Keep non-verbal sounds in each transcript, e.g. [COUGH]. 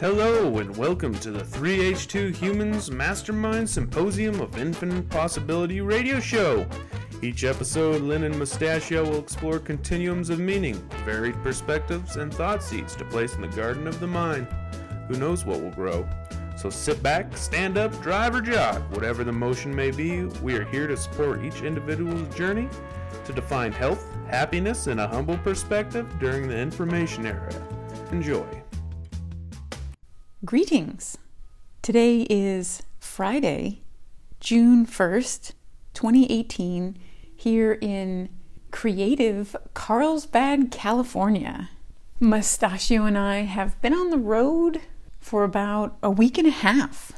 Hello, and welcome to the 3H2 Humans Mastermind Symposium of Infinite Possibility radio show. Each episode, Lynn and Mustachio will explore continuums of meaning, varied perspectives, and thought seeds to place in the garden of the mind. Who knows what will grow? So sit back, stand up, drive, or jog. Whatever the motion may be, we are here to support each individual's journey to define health, happiness, and a humble perspective during the information era. Enjoy. Greetings. Today is Friday, June 1st, 2018, here in creative Carlsbad, California. Mustachio and I have been on the road for about a week and a half.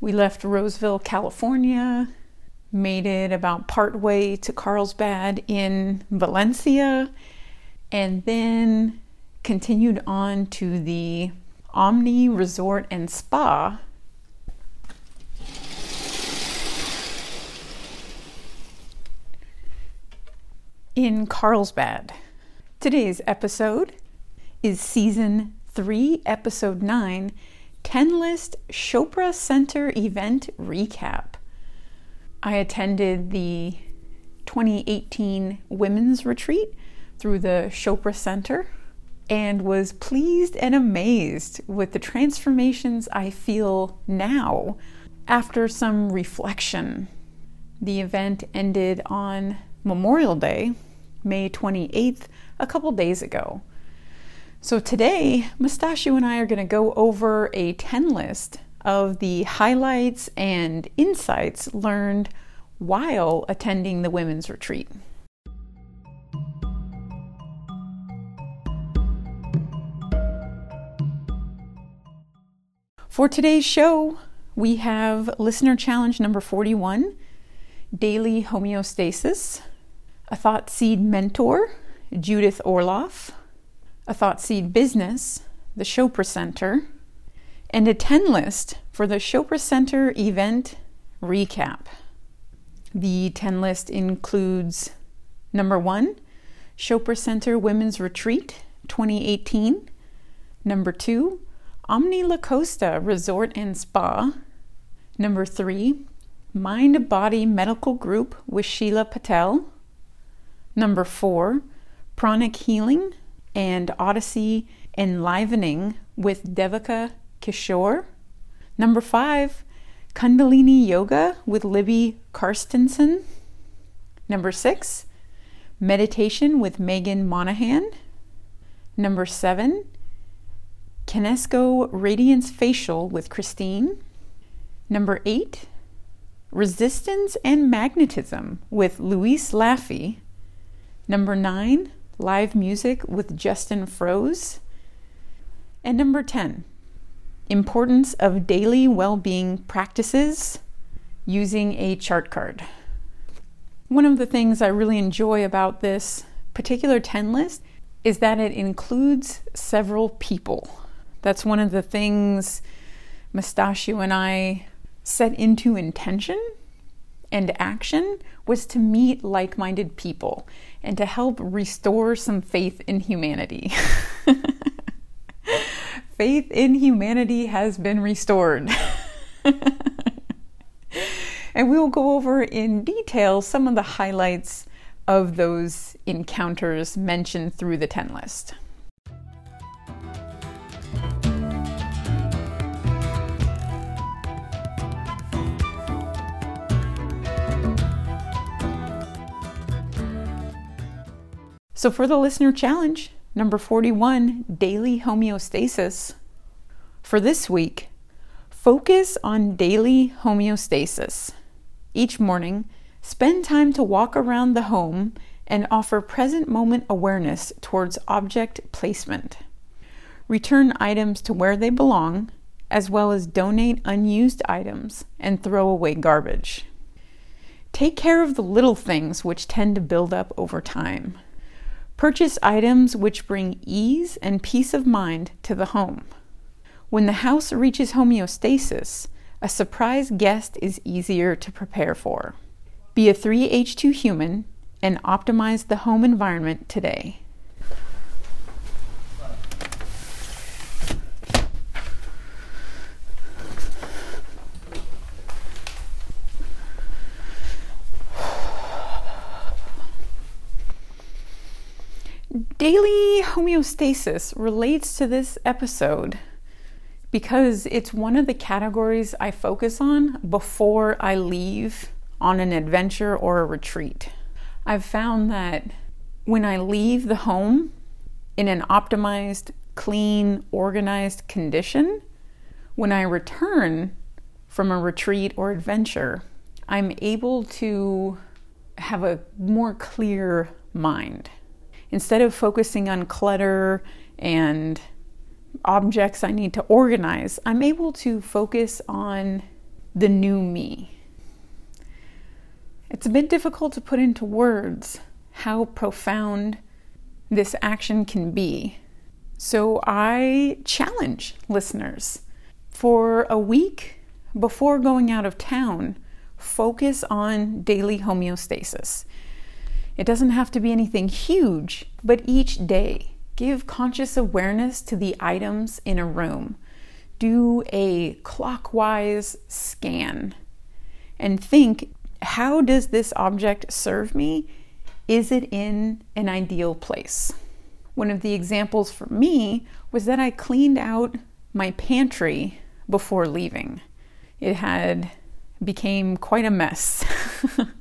We left Roseville, California, made it about part way to Carlsbad in Valencia, and then continued on to the Omni Resort and Spa. In Carlsbad. Today's episode is season 3, episode 9 10 list Chopra Center event recap. I attended the 2018 Women's Retreat through the Chopra Center and was pleased and amazed with the transformations I feel now after some reflection. The event ended on Memorial Day, May 28th, a couple days ago. So today, Mustachio and I are going to go over a 10 list of the highlights and insights learned while attending the women's retreat. For today's show, we have listener challenge number 41 Daily Homeostasis, a Thought Seed Mentor, Judith Orloff, a Thought Seed Business, the Chopra Center, and a 10 list for the Chopra Center event recap. The 10 list includes number one, Chopra Center Women's Retreat 2018, number two, Omni La Costa Resort and Spa. Number three, Mind Body Medical Group with Sheila Patel. Number four, Pranic Healing and Odyssey Enlivening with Devika Kishore. Number five, Kundalini Yoga with Libby Karstensen. Number six, Meditation with Megan Monahan. Number seven, Kinesco Radiance Facial with Christine. Number eight, Resistance and Magnetism with Luis Laffey. Number nine, Live Music with Justin Froze. And number 10, Importance of Daily Well-Being Practices using a chart card. One of the things I really enjoy about this particular 10 list is that it includes several people. That's one of the things Mustachio and I set into intention and action was to meet like minded people and to help restore some faith in humanity. [LAUGHS] faith in humanity has been restored. [LAUGHS] and we will go over in detail some of the highlights of those encounters mentioned through the 10 list. So, for the listener challenge, number 41, daily homeostasis, for this week, focus on daily homeostasis. Each morning, spend time to walk around the home and offer present moment awareness towards object placement. Return items to where they belong, as well as donate unused items and throw away garbage. Take care of the little things which tend to build up over time. Purchase items which bring ease and peace of mind to the home. When the house reaches homeostasis, a surprise guest is easier to prepare for. Be a 3H2 human and optimize the home environment today. Daily homeostasis relates to this episode because it's one of the categories I focus on before I leave on an adventure or a retreat. I've found that when I leave the home in an optimized, clean, organized condition, when I return from a retreat or adventure, I'm able to have a more clear mind. Instead of focusing on clutter and objects I need to organize, I'm able to focus on the new me. It's a bit difficult to put into words how profound this action can be. So I challenge listeners for a week before going out of town, focus on daily homeostasis. It doesn't have to be anything huge, but each day, give conscious awareness to the items in a room. Do a clockwise scan and think how does this object serve me? Is it in an ideal place? One of the examples for me was that I cleaned out my pantry before leaving. It had became quite a mess [LAUGHS]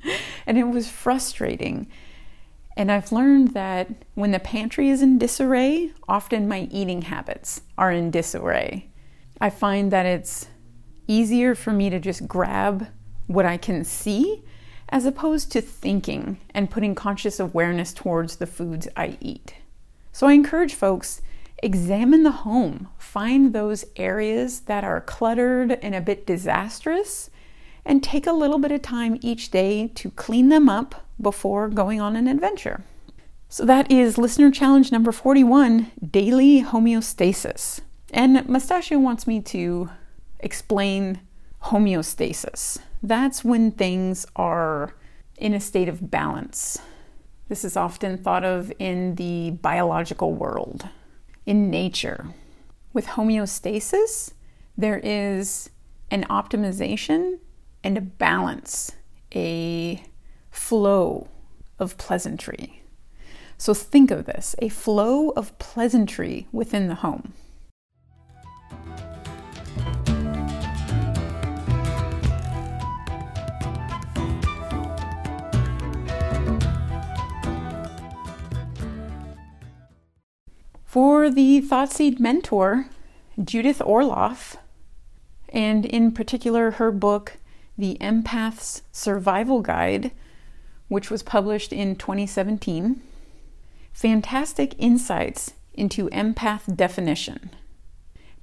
and it was frustrating. And I've learned that when the pantry is in disarray, often my eating habits are in disarray. I find that it's easier for me to just grab what I can see as opposed to thinking and putting conscious awareness towards the foods I eat. So I encourage folks examine the home, find those areas that are cluttered and a bit disastrous, and take a little bit of time each day to clean them up before going on an adventure. So that is listener challenge number 41 daily homeostasis. And Mustachio wants me to explain homeostasis. That's when things are in a state of balance. This is often thought of in the biological world, in nature. With homeostasis, there is an optimization and a balance, a flow of pleasantry. So think of this a flow of pleasantry within the home. For the Thoughtseed mentor, Judith Orloff, and in particular her book, The Empath's Survival Guide, which was published in 2017, fantastic insights into empath definition.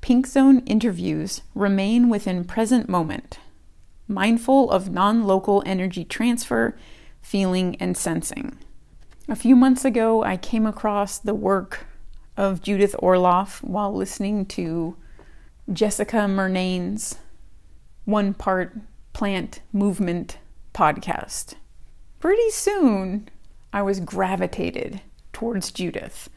Pink Zone interviews remain within present moment, mindful of non local energy transfer, feeling, and sensing. A few months ago, I came across the work of Judith Orloff while listening to Jessica Murnane's one part plant movement podcast. Pretty soon, I was gravitated towards Judith.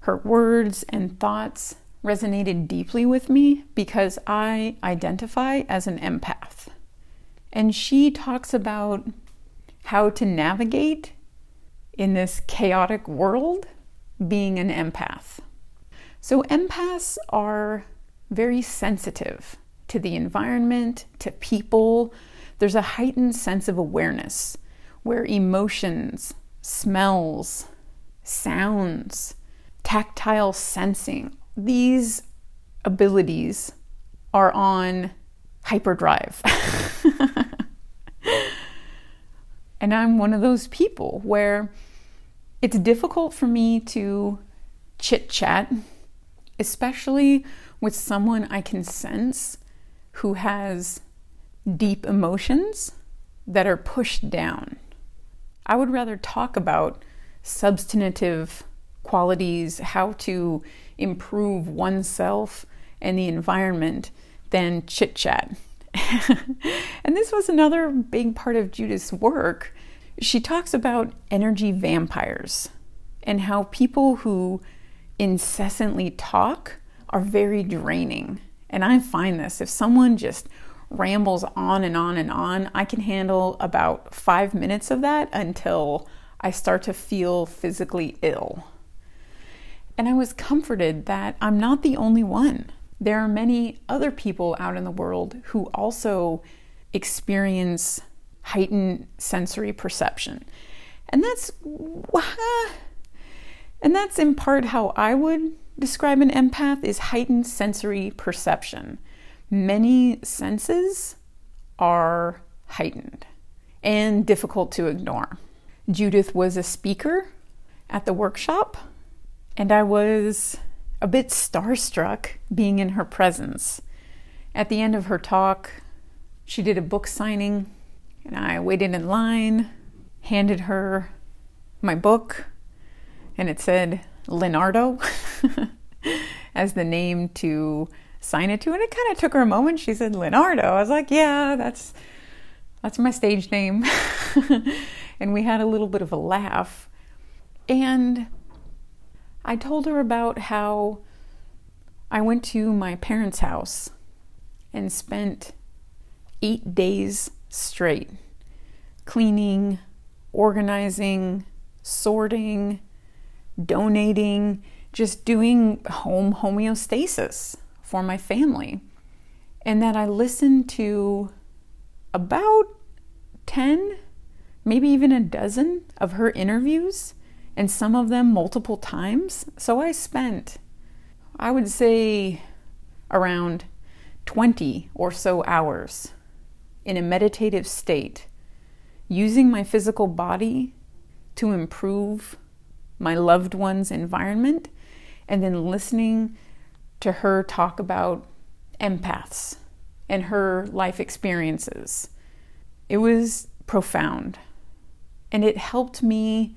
Her words and thoughts resonated deeply with me because I identify as an empath. And she talks about how to navigate in this chaotic world being an empath. So, empaths are very sensitive to the environment, to people. There's a heightened sense of awareness where emotions, smells, sounds, tactile sensing, these abilities are on hyperdrive. [LAUGHS] and I'm one of those people where it's difficult for me to chit chat, especially with someone I can sense who has deep emotions that are pushed down. I would rather talk about substantive qualities, how to improve oneself and the environment than chit chat. [LAUGHS] and this was another big part of Judith's work she talks about energy vampires and how people who incessantly talk are very draining. And I find this if someone just rambles on and on and on, I can handle about five minutes of that until I start to feel physically ill. And I was comforted that I'm not the only one. There are many other people out in the world who also experience heightened sensory perception. And that's and that's in part how I would describe an empath is heightened sensory perception. Many senses are heightened and difficult to ignore. Judith was a speaker at the workshop, and I was a bit starstruck being in her presence. At the end of her talk, she did a book signing, and I waited in line, handed her my book, and it said Leonardo [LAUGHS] as the name to sign it to. And it kind of took her a moment. She said Leonardo. I was like, yeah, that's that's my stage name. [LAUGHS] and we had a little bit of a laugh. And I told her about how I went to my parents' house and spent eight days straight cleaning, organizing, sorting, donating, just doing home homeostasis for my family. And that I listened to about 10, maybe even a dozen of her interviews, and some of them multiple times. So I spent, I would say, around 20 or so hours in a meditative state, using my physical body to improve my loved one's environment, and then listening to her talk about empaths and her life experiences. It was profound. And it helped me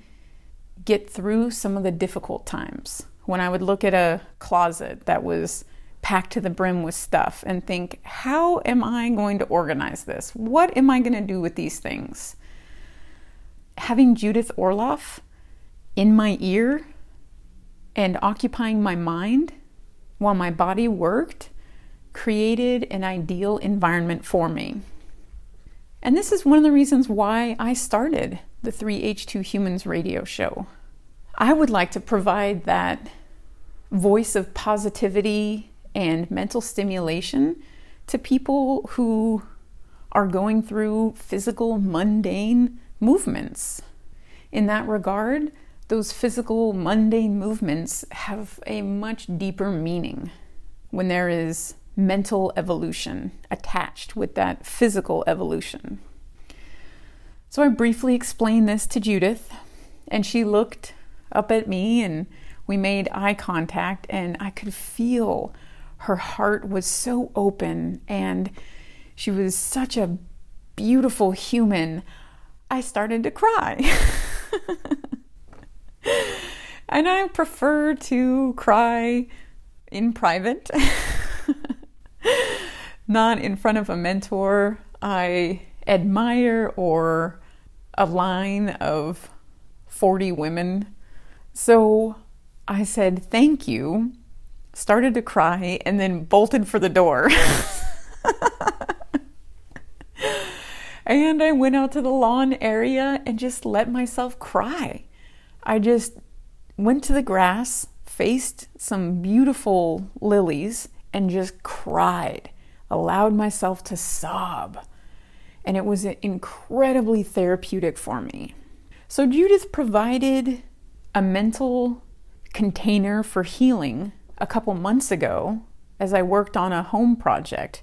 get through some of the difficult times when I would look at a closet that was packed to the brim with stuff and think, how am I going to organize this? What am I going to do with these things? Having Judith Orloff in my ear and occupying my mind while my body worked created an ideal environment for me. And this is one of the reasons why I started the 3H2 Humans radio show. I would like to provide that voice of positivity and mental stimulation to people who are going through physical, mundane movements. In that regard, those physical, mundane movements have a much deeper meaning when there is mental evolution attached with that physical evolution. So I briefly explained this to Judith, and she looked up at me and we made eye contact, and I could feel her heart was so open and she was such a beautiful human. I started to cry. [LAUGHS] and I prefer to cry in private. [LAUGHS] not in front of a mentor I admire or a line of 40 women. So I said, Thank you, started to cry, and then bolted for the door. [LAUGHS] and I went out to the lawn area and just let myself cry. I just went to the grass, faced some beautiful lilies, and just cried, allowed myself to sob. And it was incredibly therapeutic for me. So, Judith provided a mental container for healing a couple months ago as I worked on a home project,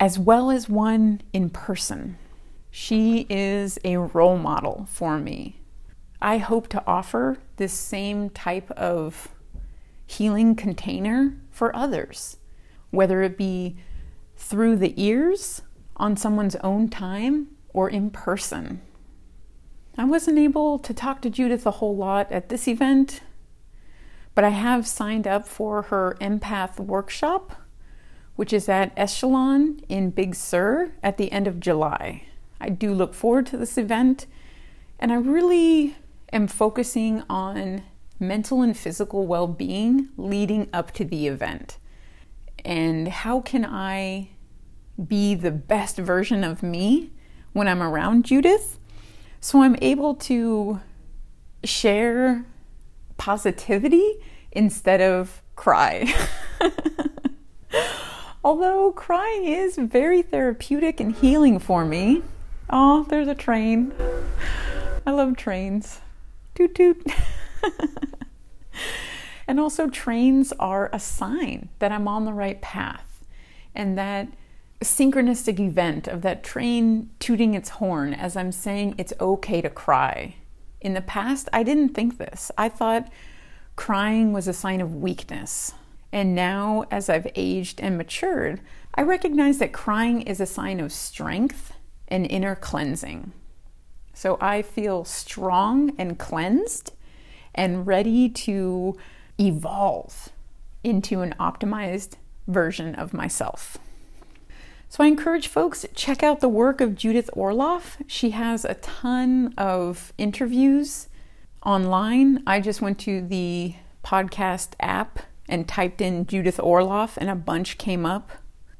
as well as one in person. She is a role model for me. I hope to offer this same type of healing container for others whether it be through the ears on someone's own time or in person. I wasn't able to talk to Judith a whole lot at this event, but I have signed up for her empath workshop, which is at Esalen in Big Sur at the end of July. I do look forward to this event, and I really am focusing on mental and physical well being leading up to the event and how can I be the best version of me when I'm around Judith? So I'm able to share positivity instead of cry. [LAUGHS] Although crying is very therapeutic and healing for me. Oh, there's a train. I love trains. Toot toot. [LAUGHS] and also, trains are a sign that I'm on the right path and that synchronistic event of that train tooting its horn as I'm saying it's okay to cry. In the past, I didn't think this. I thought crying was a sign of weakness. And now, as I've aged and matured, I recognize that crying is a sign of strength and inner cleansing. So I feel strong and cleansed and ready to evolve into an optimized version of myself. So I encourage folks check out the work of Judith Orloff. She has a ton of interviews online. I just went to the podcast app and typed in Judith Orloff and a bunch came up.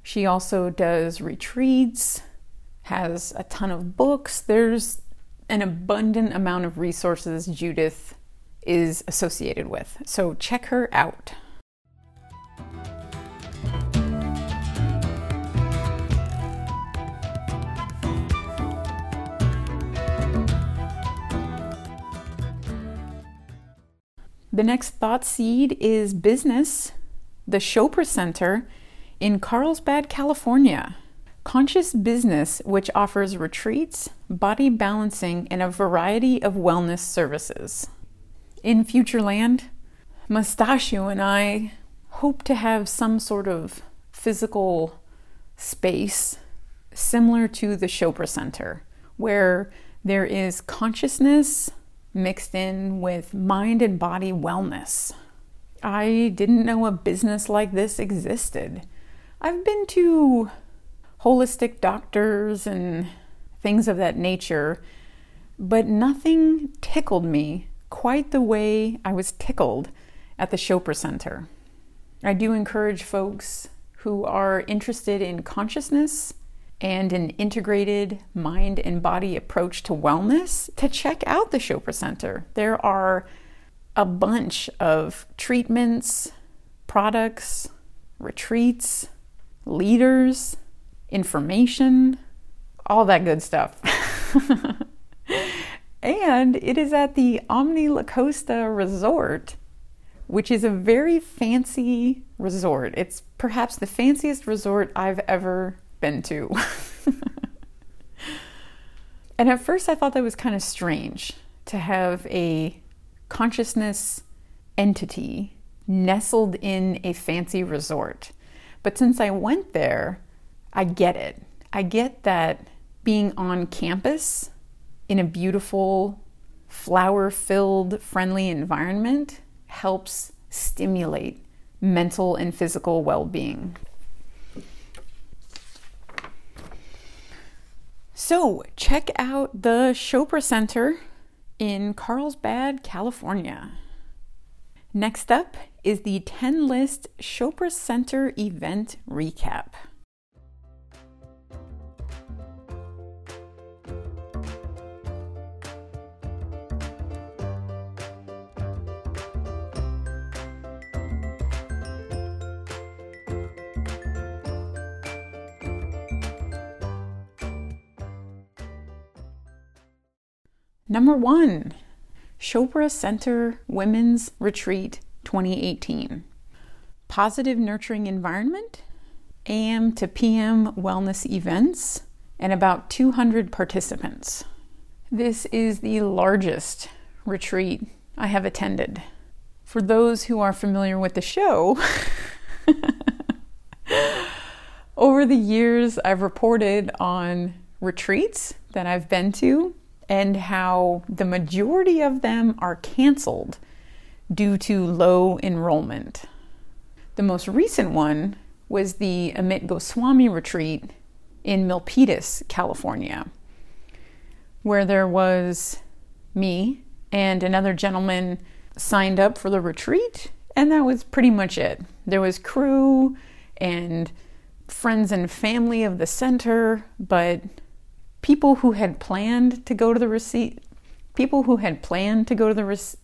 She also does retreats, has a ton of books. There's an abundant amount of resources Judith is associated with. So check her out. The next thought seed is business, the Chopra Center in Carlsbad, California. Conscious business, which offers retreats, body balancing, and a variety of wellness services. In Futureland, Mustachio and I hope to have some sort of physical space similar to the Chopra Center, where there is consciousness mixed in with mind and body wellness. I didn't know a business like this existed. I've been to holistic doctors and things of that nature, but nothing tickled me quite the way I was tickled at the Chopra Center. I do encourage folks who are interested in consciousness and an integrated mind and body approach to wellness to check out the Chopra Center. There are a bunch of treatments, products, retreats, leaders, information, all that good stuff. [LAUGHS] and it is at the Omni La Costa Resort, which is a very fancy resort. It's perhaps the fanciest resort I've ever been to. [LAUGHS] and at first, I thought that was kind of strange to have a consciousness entity nestled in a fancy resort. But since I went there, I get it. I get that being on campus in a beautiful, flower filled, friendly environment helps stimulate mental and physical well being. So, check out the Chopra Center in Carlsbad, California. Next up is the 10 list Chopra Center event recap. Number one, Chopra Center Women's Retreat 2018. Positive nurturing environment, AM to PM wellness events, and about 200 participants. This is the largest retreat I have attended. For those who are familiar with the show, [LAUGHS] over the years I've reported on retreats that I've been to and how the majority of them are canceled due to low enrollment. The most recent one was the Amit Goswami retreat in Milpitas, California, where there was me and another gentleman signed up for the retreat, and that was pretty much it. There was crew and friends and family of the center, but people who had planned to go to the receipt, people who had planned to go to the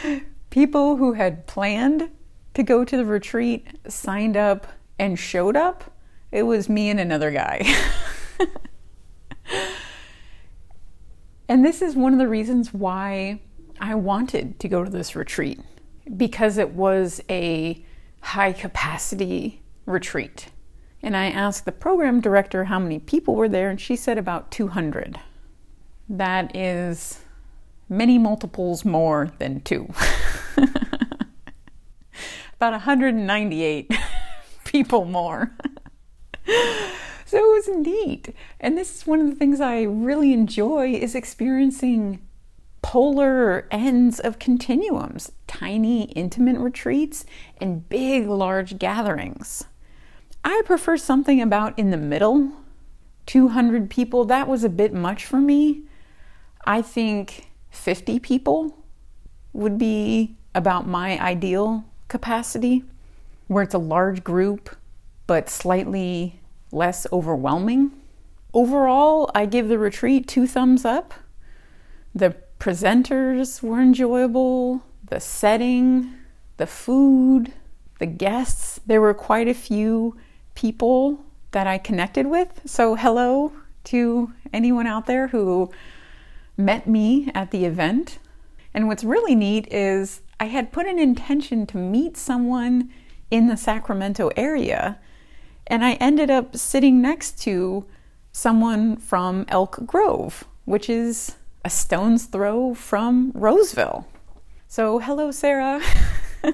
[LAUGHS] people who had planned to go to the retreat signed up and showed up. It was me and another guy. [LAUGHS] and this is one of the reasons why I wanted to go to this retreat because it was a high capacity retreat. And I asked the program director how many people were there, and she said about 200. That is many multiples more than two. [LAUGHS] about 198 [LAUGHS] people more. [LAUGHS] so it was neat. And this is one of the things I really enjoy is experiencing polar ends of continuums, tiny intimate retreats and big large gatherings. I prefer something about in the middle. 200 people, that was a bit much for me. I think 50 people would be about my ideal capacity, where it's a large group but slightly less overwhelming. Overall, I give the retreat two thumbs up. The presenters were enjoyable, the setting, the food, the guests. There were quite a few people that I connected with. So, hello to anyone out there who met me at the event. And what's really neat is I had put an intention to meet someone in the Sacramento area, and I ended up sitting next to someone from Elk Grove, which is a stone's throw from Roseville. So, hello, Sarah. [LAUGHS]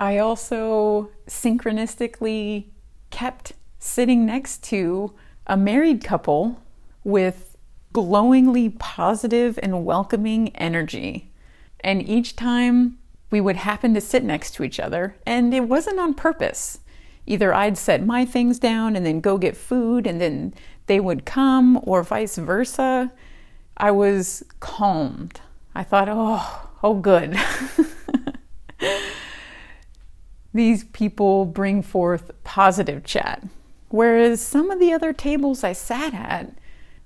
I also synchronistically kept sitting next to a married couple with glowingly positive and welcoming energy. And each time we would happen to sit next to each other, and it wasn't on purpose. Either I'd set my things down and then go get food, and then they would come, or vice versa. I was calmed. I thought, oh, oh, good. [LAUGHS] These people bring forth positive chat. Whereas some of the other tables I sat at,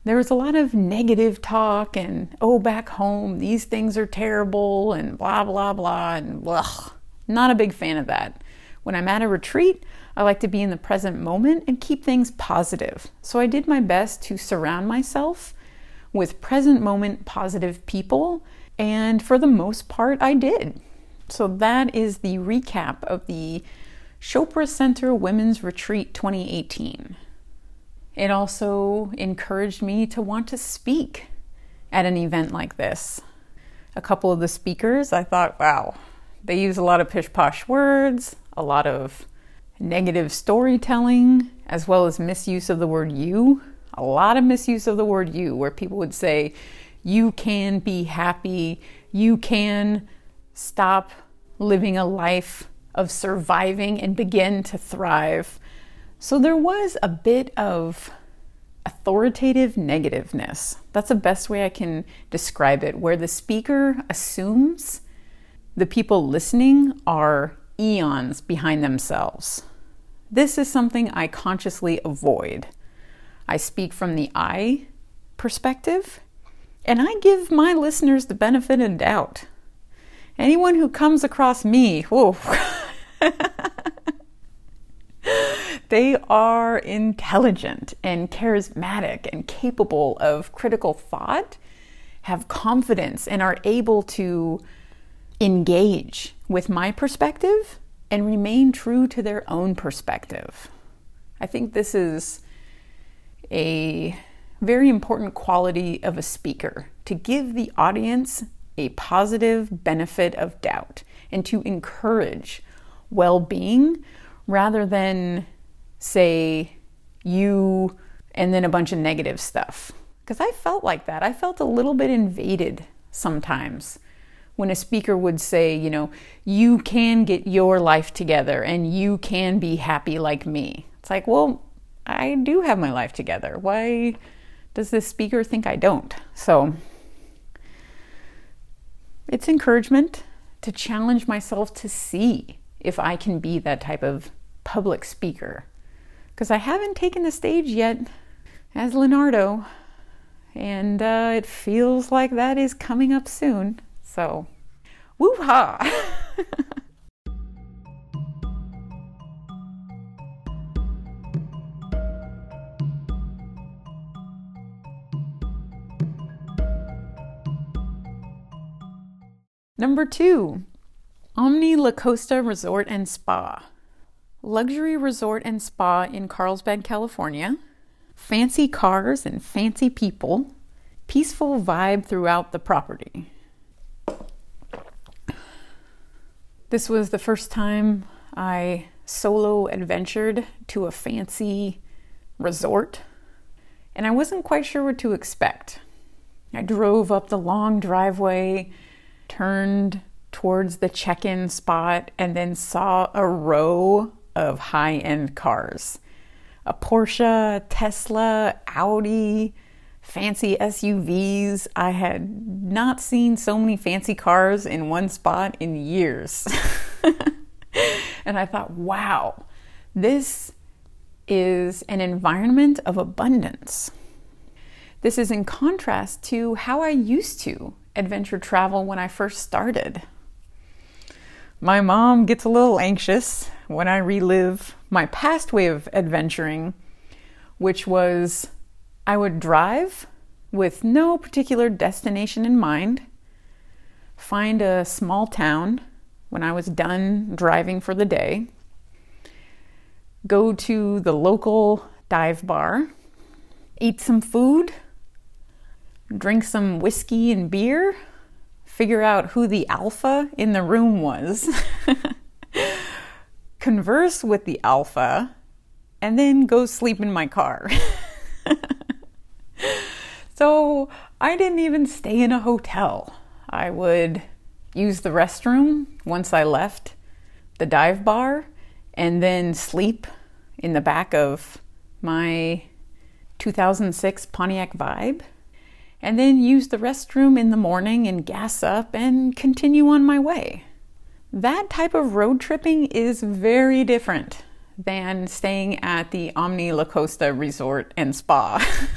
there was a lot of negative talk and, oh, back home, these things are terrible and blah, blah, blah, and blah. Not a big fan of that. When I'm at a retreat, I like to be in the present moment and keep things positive. So I did my best to surround myself with present moment positive people, and for the most part, I did. So that is the recap of the Chopra Center Women's Retreat 2018. It also encouraged me to want to speak at an event like this. A couple of the speakers, I thought, wow, they use a lot of pish posh words, a lot of negative storytelling, as well as misuse of the word you. A lot of misuse of the word you, where people would say, you can be happy, you can stop living a life of surviving and begin to thrive. So there was a bit of authoritative negativeness. That's the best way I can describe it, where the speaker assumes the people listening are eons behind themselves. This is something I consciously avoid. I speak from the I perspective, and I give my listeners the benefit of doubt. Anyone who comes across me, whoa, they are intelligent and charismatic and capable of critical thought, have confidence, and are able to engage with my perspective and remain true to their own perspective. I think this is a very important quality of a speaker to give the audience a positive benefit of doubt and to encourage well being rather than say you and then a bunch of negative stuff. Because I felt like that. I felt a little bit invaded sometimes when a speaker would say, you know, you can get your life together and you can be happy like me. It's like, well, I do have my life together. Why does this speaker think I don't? So, it's encouragement to challenge myself to see if I can be that type of public speaker. Because I haven't taken the stage yet as Leonardo and uh, it feels like that is coming up soon. So, woo ha! [LAUGHS] Number two, Omni La Costa Resort and Spa. Luxury resort and spa in Carlsbad, California. Fancy cars and fancy people. Peaceful vibe throughout the property. This was the first time I solo adventured to a fancy resort, and I wasn't quite sure what to expect. I drove up the long driveway, turned towards the check in spot, and then saw a row of high end cars a Porsche, Tesla, Audi, fancy SUVs. I had not seen so many fancy cars in one spot in years. [LAUGHS] and I thought, wow, this is an environment of abundance. This is in contrast to how I used to adventure travel when I first started. My mom gets a little anxious when I relive my past way of adventuring, which was I would drive with no particular destination in mind, find a small town when I was done driving for the day, go to the local dive bar, eat some food, drink some whiskey and beer, figure out who the alpha in the room was, [LAUGHS] converse with the alpha, and then go sleep in my car. [LAUGHS] so I didn't even stay in a hotel. I would use the restroom once I left the dive bar and then sleep in the back of my 2006 Pontiac Vibe and then use the restroom in the morning and gas up and continue on my way. That type of road tripping is very different than staying at the Omni La Costa Resort and Spa. [LAUGHS]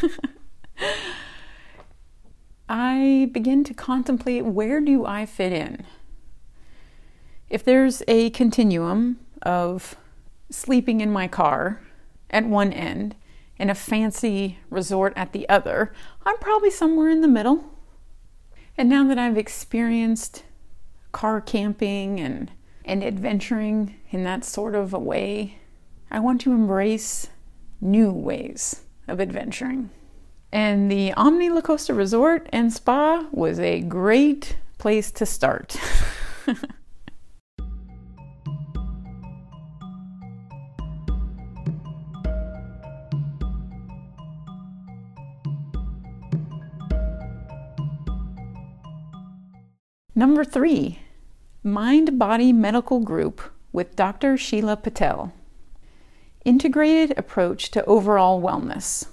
I begin to contemplate where do I fit in? If there's a continuum of sleeping in my car at one end and a fancy resort at the other, I'm probably somewhere in the middle. And now that I've experienced car camping and, and adventuring in that sort of a way, I want to embrace new ways of adventuring. And the Omni La Costa Resort and Spa was a great place to start. [LAUGHS] Number three, Mind Body Medical Group with Dr. Sheila Patel. Integrated approach to overall wellness.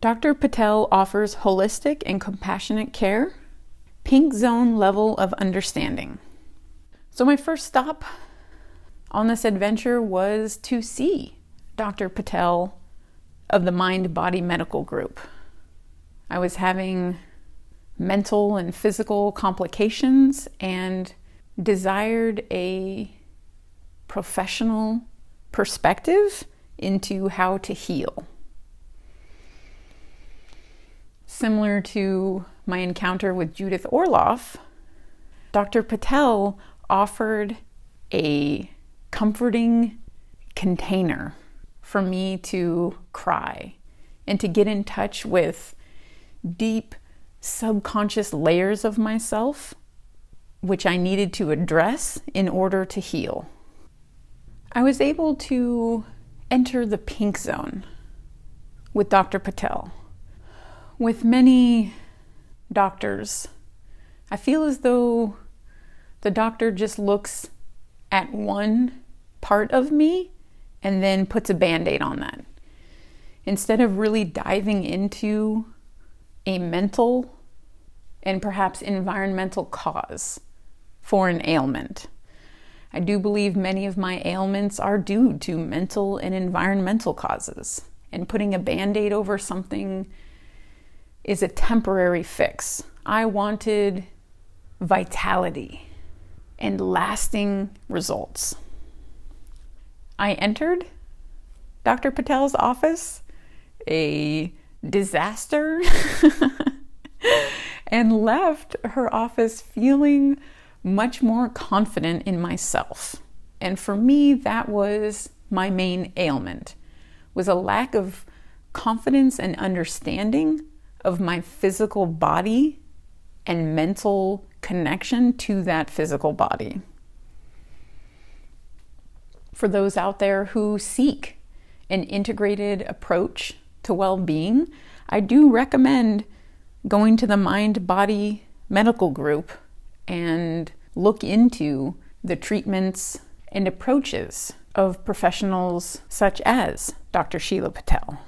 Dr. Patel offers holistic and compassionate care, pink zone level of understanding. So, my first stop on this adventure was to see Dr. Patel of the Mind Body Medical Group. I was having mental and physical complications and desired a professional perspective into how to heal. Similar to my encounter with Judith Orloff, Dr. Patel offered a comforting container for me to cry and to get in touch with deep subconscious layers of myself which I needed to address in order to heal. I was able to enter the pink zone with Dr. Patel. With many doctors, I feel as though the doctor just looks at one part of me and then puts a band aid on that. Instead of really diving into a mental and perhaps environmental cause for an ailment. I do believe many of my ailments are due to mental and environmental causes, and putting a band aid over something is a temporary fix. I wanted vitality and lasting results. I entered Dr. Patel's office, a disaster, [LAUGHS] and left her office feeling much more confident in myself. And for me, that was my main ailment was a lack of confidence and understanding of my physical body and mental connection to that physical body. For those out there who seek an integrated approach to well being, I do recommend going to the Mind Body Medical Group and look into the treatments and approaches of professionals such as Dr. Sheila Patel.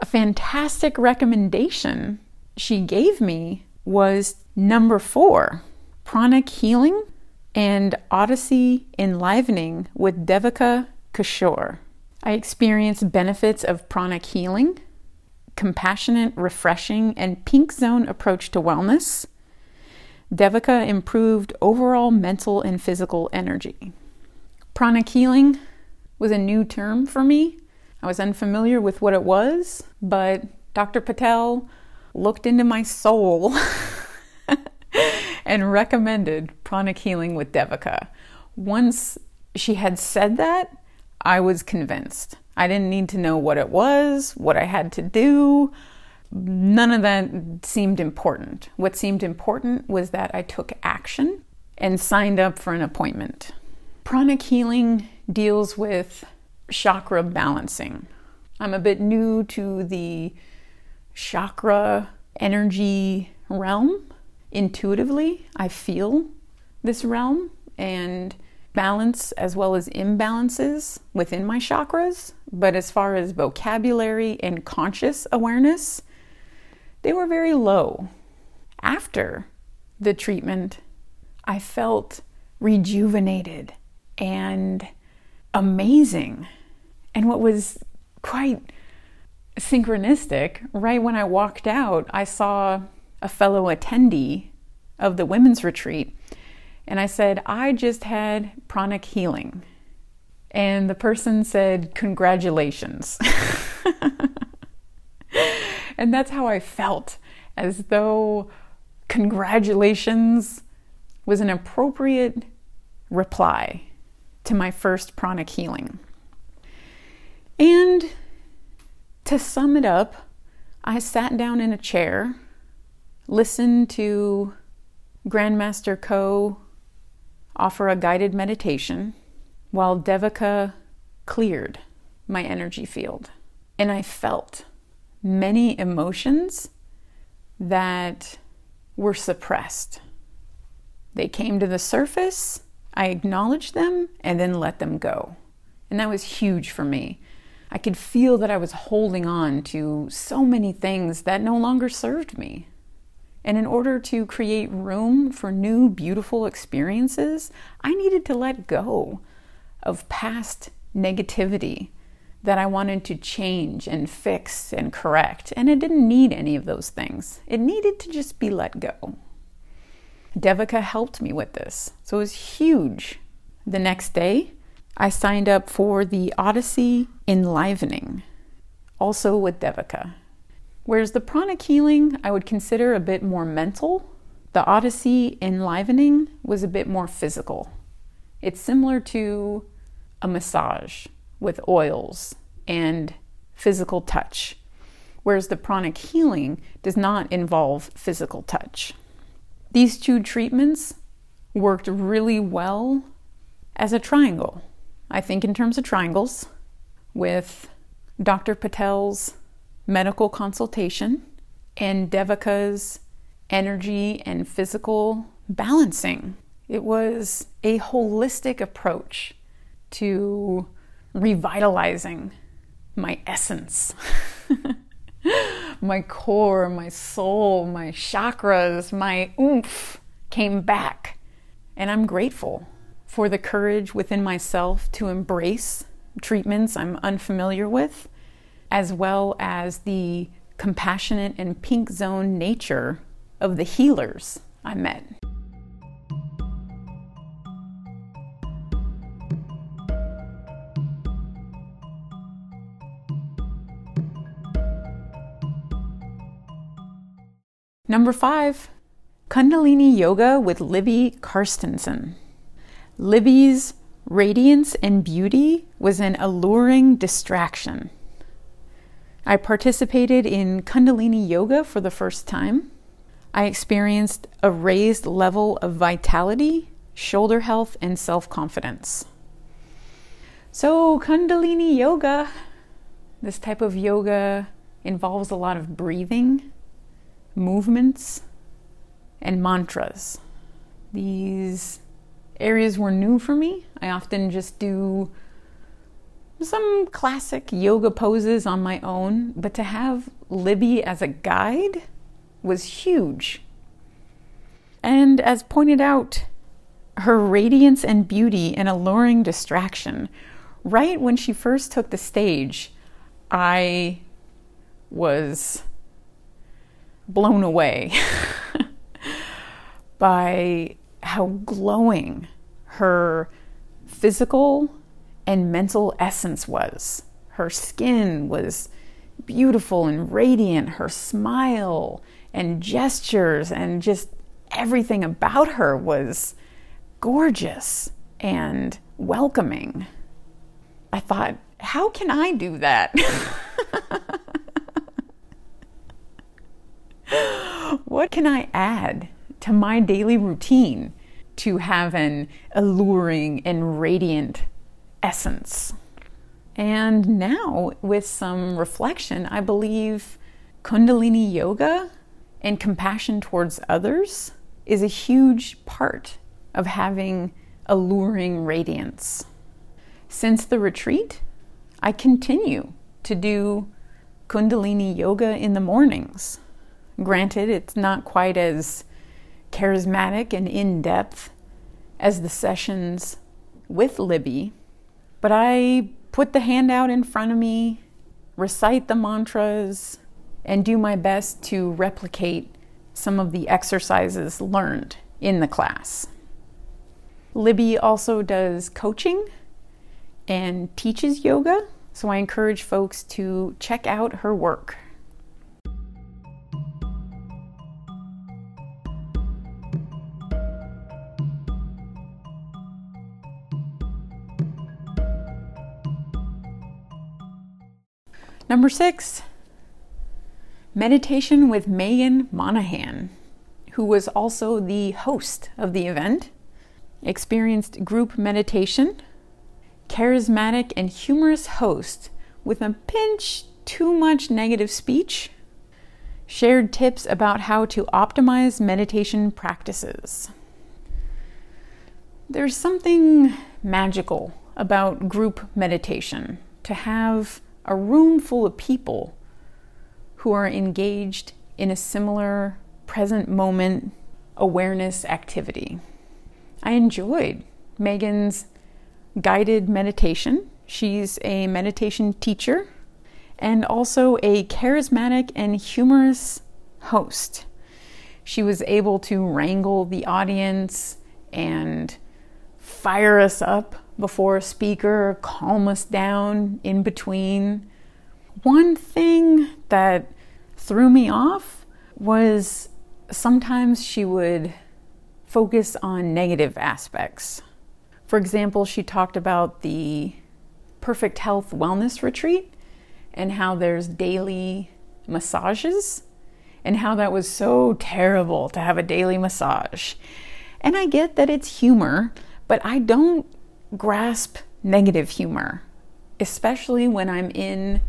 A fantastic recommendation she gave me was number four pranic healing and Odyssey enlivening with Devika Kishore. I experienced benefits of pranic healing, compassionate, refreshing, and pink zone approach to wellness. Devika improved overall mental and physical energy. Pranic healing was a new term for me. I was unfamiliar with what it was, but Dr. Patel looked into my soul [LAUGHS] and recommended pranic healing with Devika. Once she had said that, I was convinced. I didn't need to know what it was, what I had to do. None of that seemed important. What seemed important was that I took action and signed up for an appointment. Pranic healing deals with chakra balancing. I'm a bit new to the chakra energy realm. Intuitively, I feel this realm and balance as well as imbalances within my chakras, but as far as vocabulary and conscious awareness, they were very low. After the treatment, I felt rejuvenated and amazing. And what was quite synchronistic, right when I walked out, I saw a fellow attendee of the women's retreat and I said, I just had pranic healing. And the person said, Congratulations. [LAUGHS] and that's how I felt, as though congratulations was an appropriate reply to my first pranic healing. And to sum it up, I sat down in a chair, listened to Grandmaster Ko offer a guided meditation while Devika cleared my energy field. And I felt many emotions that were suppressed. They came to the surface, I acknowledged them, and then let them go. And that was huge for me. I could feel that I was holding on to so many things that no longer served me. And in order to create room for new, beautiful experiences, I needed to let go of past negativity that I wanted to change and fix and correct. And it didn't need any of those things, it needed to just be let go. Devika helped me with this, so it was huge. The next day, I signed up for the Odyssey Enlivening, also with Devika. Whereas the pranic healing I would consider a bit more mental, the Odyssey enlivening was a bit more physical. It's similar to a massage with oils and physical touch, whereas the pranic healing does not involve physical touch. These two treatments worked really well as a triangle. I think in terms of triangles, with Dr. Patel's medical consultation and Devika's energy and physical balancing. It was a holistic approach to revitalizing my essence, [LAUGHS] my core, my soul, my chakras, my oomph came back. And I'm grateful for the courage within myself to embrace treatments I'm unfamiliar with, as well as the compassionate and pink zone nature of the healers I met. Number five, Kundalini Yoga with Libby Carstensen. Libby's radiance and beauty was an alluring distraction. I participated in Kundalini Yoga for the first time. I experienced a raised level of vitality, shoulder health, and self confidence. So, Kundalini Yoga, this type of yoga involves a lot of breathing movements, and mantras. These areas were new for me. I often just do some classic yoga poses on my own, but to have Libby as a guide was huge. And as pointed out, her radiance and beauty an alluring distraction. Right when she first took the stage, I was blown away [LAUGHS] by how glowing her physical and mental essence was. Her skin was beautiful and radiant, her smile and gestures and just everything about her was gorgeous and welcoming. I thought, how can I do that? [LAUGHS] what can I add to my daily routine to have an alluring and radiant essence? And now, with some reflection, I believe Kundalini Yoga and compassion towards others is a huge part of having alluring radiance. Since the retreat, I continue to do Kundalini Yoga in the mornings Granted, it's not quite as charismatic and in depth as the sessions with Libby, but I put the handout in front of me, recite the mantras, and do my best to replicate some of the exercises learned in the class. Libby also does coaching and teaches yoga, so I encourage folks to check out her work. Number six, meditation with Megan Monahan, who was also the host of the event, experienced group meditation, charismatic and humorous host with a pinch too much negative speech, shared tips about how to optimize meditation practices. There's something magical about group meditation to have a room full of people who are engaged in a similar present moment awareness activity. I enjoyed Megan's guided meditation. She's a meditation teacher and also a charismatic and humorous host. She was able to wrangle the audience and fire us up before a speaker, calm us down in between. One thing that threw me off was sometimes she would focus on negative aspects. For example, she talked about the Perfect Health Wellness Retreat and how there's daily massages and how that was so terrible to have a daily massage. And I get that it's humor, but I don't grasp negative humor, especially when I'm in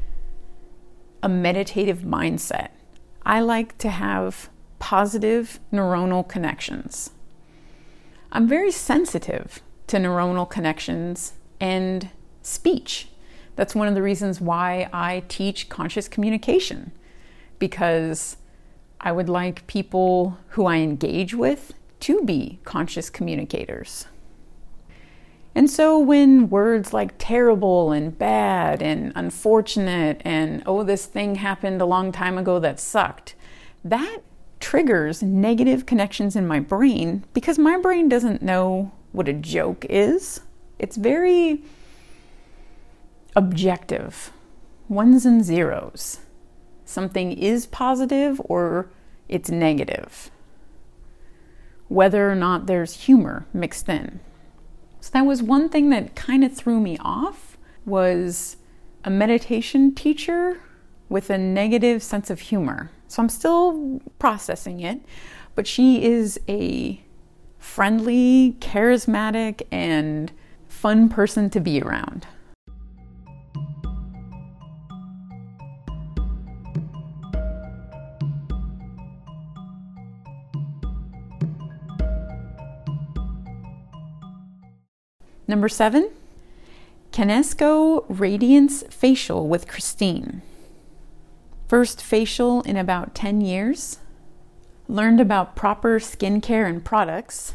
a meditative mindset. I like to have positive neuronal connections. I'm very sensitive to neuronal connections and speech. That's one of the reasons why I teach conscious communication, because I would like people who I engage with to be conscious communicators. And so when words like terrible and bad and unfortunate and oh, this thing happened a long time ago that sucked, that triggers negative connections in my brain because my brain doesn't know what a joke is. It's very objective, ones and zeros. Something is positive or it's negative, whether or not there's humor mixed in. So that was one thing that kind of threw me off was a meditation teacher with a negative sense of humor. So I'm still processing it, but she is a friendly, charismatic, and fun person to be around. Number seven, Canesco Radiance Facial with Christine. First facial in about 10 years. Learned about proper skincare and products.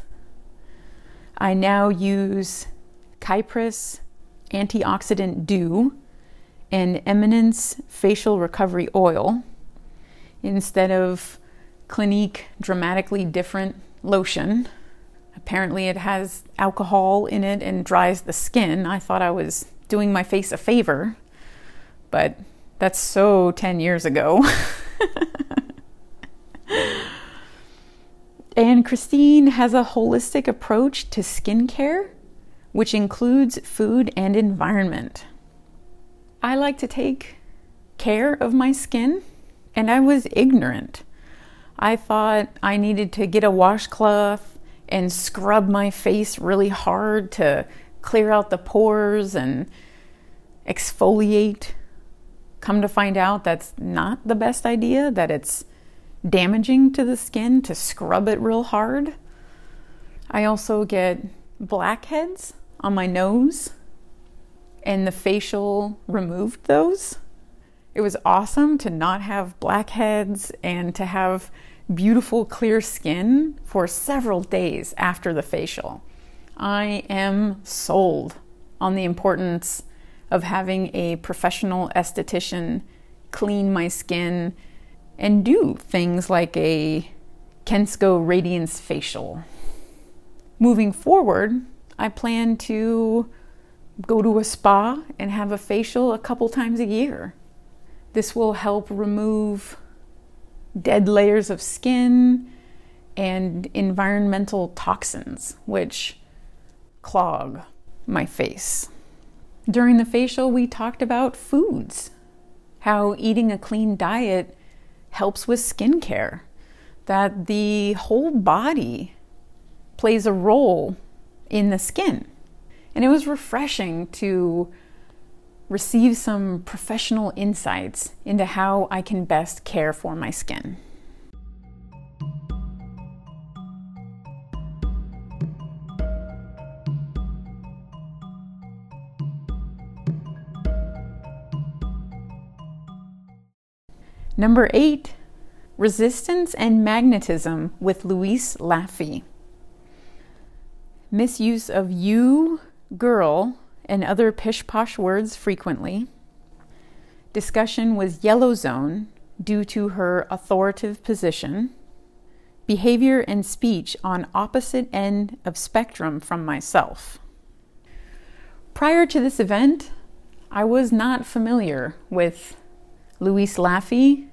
I now use Kypris Antioxidant Dew and Eminence Facial Recovery Oil instead of Clinique Dramatically Different Lotion. Apparently, it has alcohol in it and dries the skin. I thought I was doing my face a favor, but that's so 10 years ago. [LAUGHS] and Christine has a holistic approach to skincare, which includes food and environment. I like to take care of my skin, and I was ignorant. I thought I needed to get a washcloth and scrub my face really hard to clear out the pores and exfoliate. Come to find out that's not the best idea, that it's damaging to the skin to scrub it real hard. I also get blackheads on my nose, and the facial removed those. It was awesome to not have blackheads and to have beautiful, clear skin for several days after the facial. I am sold on the importance of having a professional esthetician clean my skin and do things like a Kenesco Radiance facial. Moving forward, I plan to go to a spa and have a facial a couple times a year. This will help remove dead layers of skin and environmental toxins, which clog my face. During the facial, we talked about foods, how eating a clean diet helps with skincare, that the whole body plays a role in the skin. And it was refreshing to receive some professional insights into how I can best care for my skin. Number eight, resistance and magnetism with Louise Laffey. Misuse of you, girl, and other pish posh words frequently. Discussion was yellow zone due to her authoritative position. Behavior and speech on opposite end of spectrum from myself. Prior to this event, I was not familiar with Louise Laffey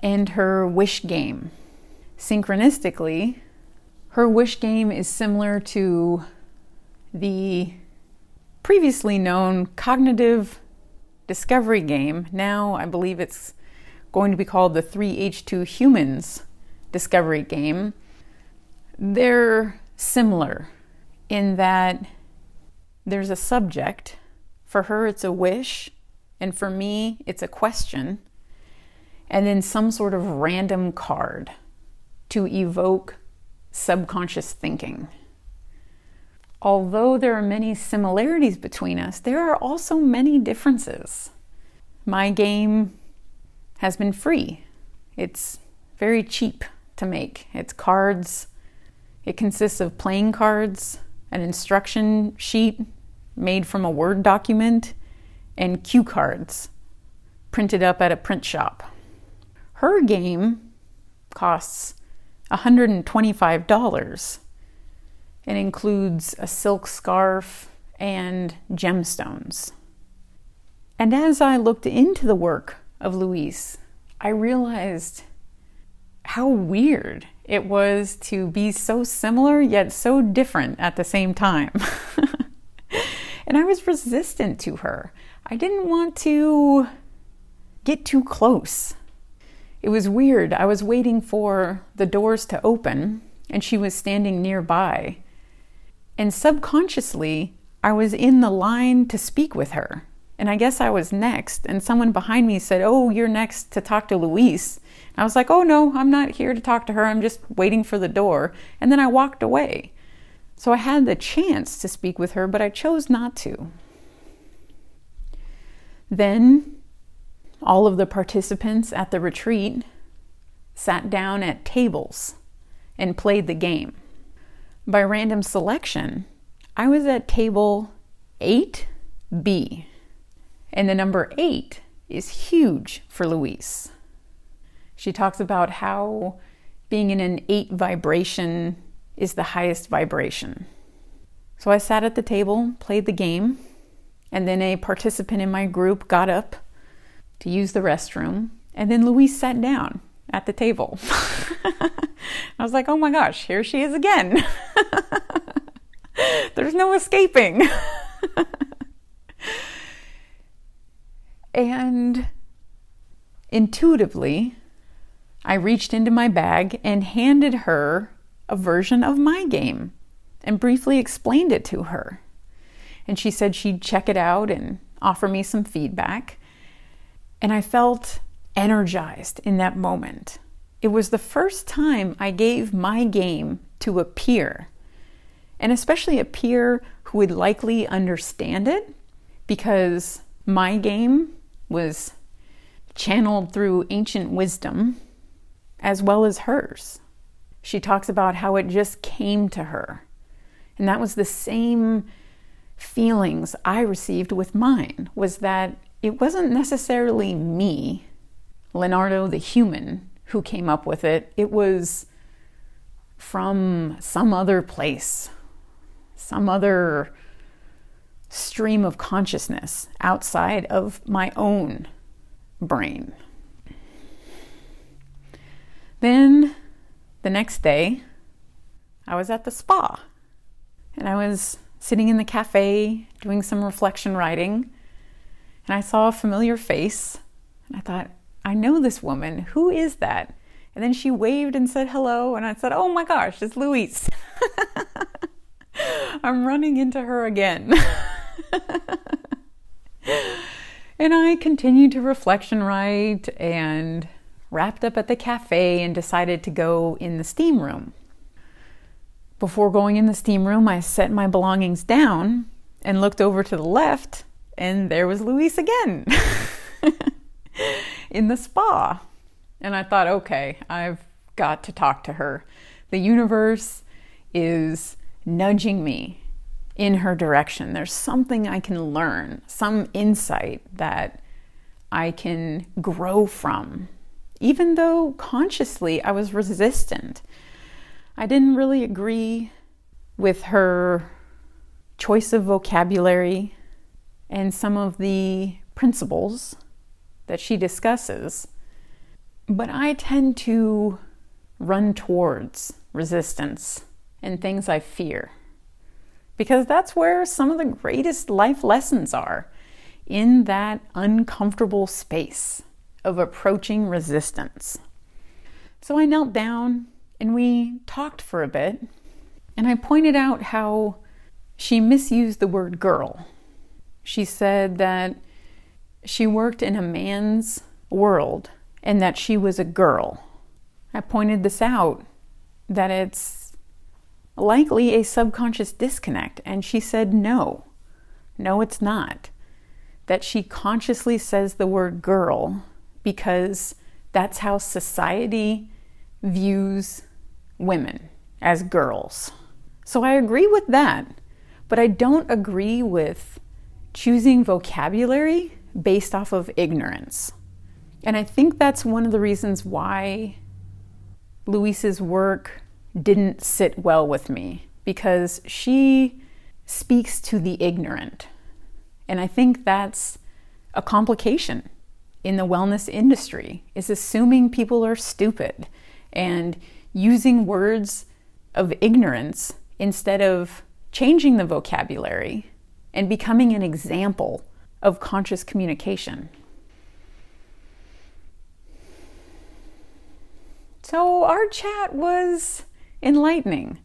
and her wish game. Synchronistically, her wish game is similar to the previously known cognitive discovery game. Now I believe it's going to be called the 3H2 Humans discovery game. They're similar in that there's a subject. For her, it's a wish, and for me, it's a question, and then some sort of random card to evoke subconscious thinking although there are many similarities between us, there are also many differences. My game has been free It's very cheap to make. It's cards. It consists of playing cards, an instruction sheet made from a Word document, and cue cards printed up at a print shop. Her game costs $125 and includes a silk scarf and gemstones. And as I looked into the work of Louise, I realized how weird it was to be so similar yet so different at the same time. [LAUGHS] and I was resistant to her. I didn't want to get too close. It was weird. I was waiting for the doors to open, and she was standing nearby. And subconsciously, I was in the line to speak with her. And I guess I was next. And someone behind me said, Oh, you're next to talk to Louise. I was like, Oh, no, I'm not here to talk to her. I'm just waiting for the door. And then I walked away. So I had the chance to speak with her, but I chose not to. Then all of the participants at the retreat sat down at tables and played the game. By random selection, I was at table 8B, and the number 8 is huge for Louise. She talks about how being in an 8 vibration is the highest vibration. So I sat at the table, played the game, and then a participant in my group got up to use the restroom, and then Louise sat down at the table. [LAUGHS] I was like, oh my gosh, here she is again. [LAUGHS] There's no escaping. [LAUGHS] and intuitively, I reached into my bag and handed her a version of my game and briefly explained it to her. And she said she'd check it out and offer me some feedback. And I felt energized in that moment. It was the first time I gave my game to a peer, and especially a peer who would likely understand it because my game was channeled through ancient wisdom as well as hers. She talks about how it just came to her. And that was the same feelings I received with mine was that it wasn't necessarily me, Leonardo the human, who came up with it. It was from some other place, some other stream of consciousness outside of my own brain. Then the next day, I was at the spa and I was sitting in the cafe doing some reflection writing and I saw a familiar face and I thought, I know this woman. Who is that? And then she waved and said hello, and I said, Oh my gosh, it's Louise. [LAUGHS] I'm running into her again. [LAUGHS] and I continued to reflection write and wrapped up at the cafe and decided to go in the steam room. Before going in the steam room, I set my belongings down and looked over to the left, and there was Louise again [LAUGHS] in the spa. And I thought, okay, I've got to talk to her. The universe is nudging me in her direction. There's something I can learn, some insight that I can grow from, even though consciously I was resistant. I didn't really agree with her choice of vocabulary and some of the principles that she discusses. But I tend to run towards resistance and things I fear. Because that's where some of the greatest life lessons are in that uncomfortable space of approaching resistance. So I knelt down and we talked for a bit, and I pointed out how she misused the word girl. She said that she worked in a man's world and that she was a girl. I pointed this out that it's likely a subconscious disconnect, and she said no. No, it's not. That she consciously says the word girl because that's how society views women as girls. So I agree with that, but I don't agree with choosing vocabulary based off of ignorance. And I think that's one of the reasons why Louise's work didn't sit well with me because she speaks to the ignorant. And I think that's a complication in the wellness industry is assuming people are stupid and using words of ignorance instead of changing the vocabulary and becoming an example of conscious communication. So, our chat was enlightening,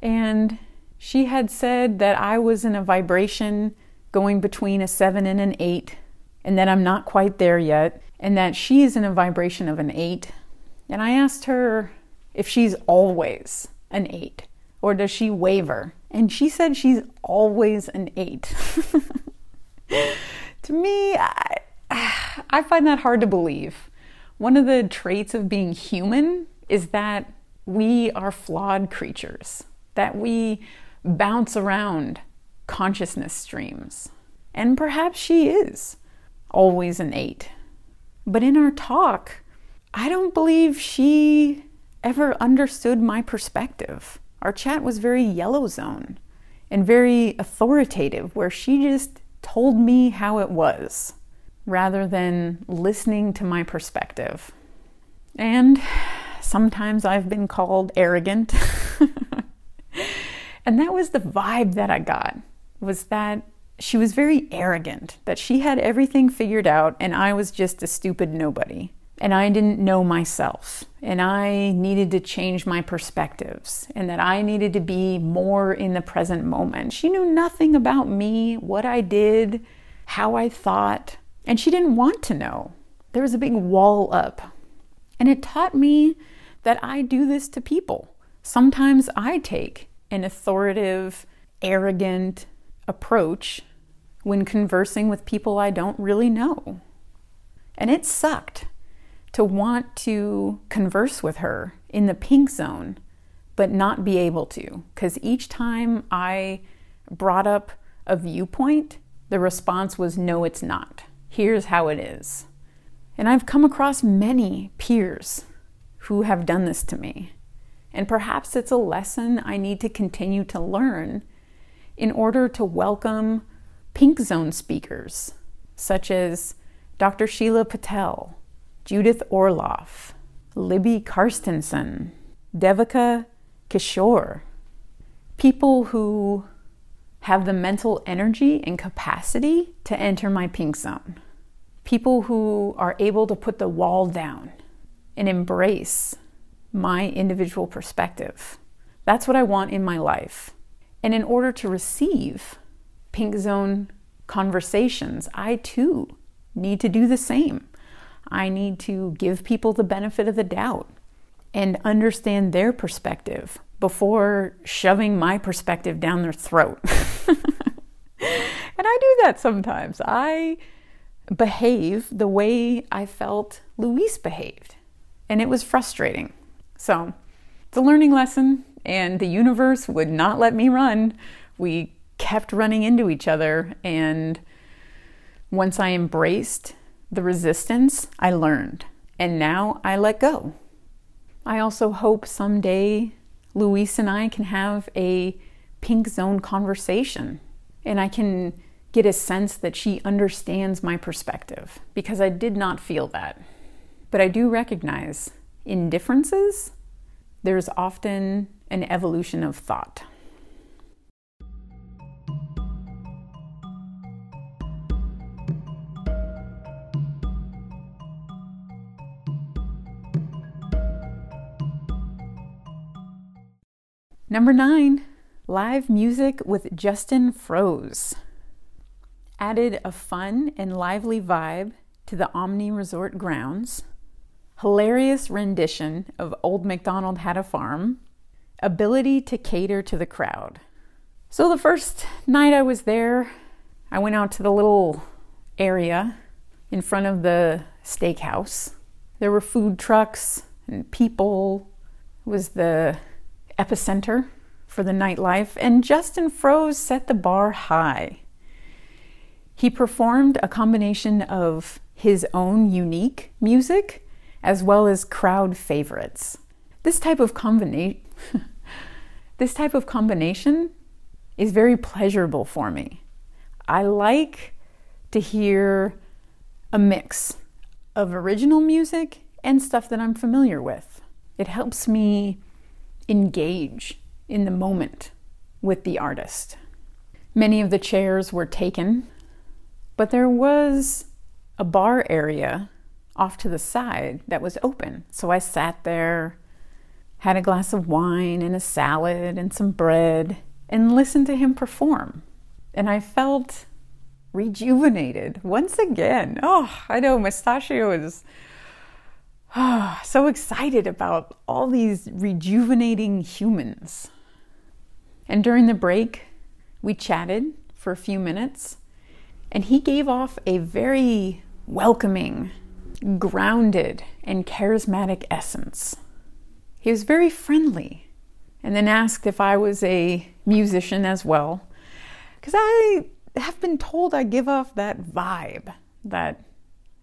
and she had said that I was in a vibration going between a seven and an eight, and that I'm not quite there yet, and that she's in a vibration of an eight. And I asked her if she's always an eight, or does she waver? And she said she's always an eight. [LAUGHS] to me, I, I find that hard to believe. One of the traits of being human is that we are flawed creatures, that we bounce around consciousness streams. And perhaps she is always an eight. But in our talk, I don't believe she ever understood my perspective. Our chat was very yellow zone and very authoritative, where she just told me how it was rather than listening to my perspective. And sometimes I've been called arrogant. [LAUGHS] and that was the vibe that I got was that she was very arrogant, that she had everything figured out and I was just a stupid nobody. And I didn't know myself, and I needed to change my perspectives, and that I needed to be more in the present moment. She knew nothing about me, what I did, how I thought, and she didn't want to know. There was a big wall up. And it taught me that I do this to people. Sometimes I take an authoritative, arrogant approach when conversing with people I don't really know. And it sucked to want to converse with her in the pink zone, but not be able to. Because each time I brought up a viewpoint, the response was, no, it's not. Here's how it is. And I've come across many peers who have done this to me. And perhaps it's a lesson I need to continue to learn in order to welcome pink zone speakers such as Dr. Sheila Patel, Judith Orloff, Libby Karstensen, Devika Kishore, people who have the mental energy and capacity to enter my pink zone, people who are able to put the wall down and embrace my individual perspective. That's what I want in my life. And in order to receive pink zone conversations, I too need to do the same. I need to give people the benefit of the doubt and understand their perspective before shoving my perspective down their throat. [LAUGHS] and I do that sometimes. I behave the way I felt Louise behaved and it was frustrating. So, it's a learning lesson, and the universe would not let me run. We kept running into each other, and once I embraced the resistance, I learned, and now I let go. I also hope someday Louise and I can have a pink zone conversation and I can get a sense that she understands my perspective because I did not feel that. But I do recognize in differences, there's often an evolution of thought. Number nine, live music with Justin Froese. Added a fun and lively vibe to the Omni Resort grounds hilarious rendition of Old MacDonald Had a Farm, ability to cater to the crowd. So the first night I was there, I went out to the little area in front of the steakhouse There were food trucks and people. It was the epicenter for the nightlife, and Justin Froese set the bar high. He performed a combination of his own unique music as well as crowd favorites. This type of combination [LAUGHS] this type of combination is very pleasurable for me. I like to hear a mix of original music and stuff that I'm familiar with. It helps me engage in the moment with the artist. Many of the chairs were taken, but there was a bar area off to the side that was open. So I sat there, had a glass of wine and a salad and some bread, and listened to him perform. And I felt rejuvenated once again. Oh, I know Mustachio is oh, [SIGHS] so excited about all these rejuvenating humans. And during the break, we chatted for a few minutes, and he gave off a very welcoming, grounded, and charismatic essence. He was very friendly, and then asked if I was a musician as well, because I have been told I give off that vibe that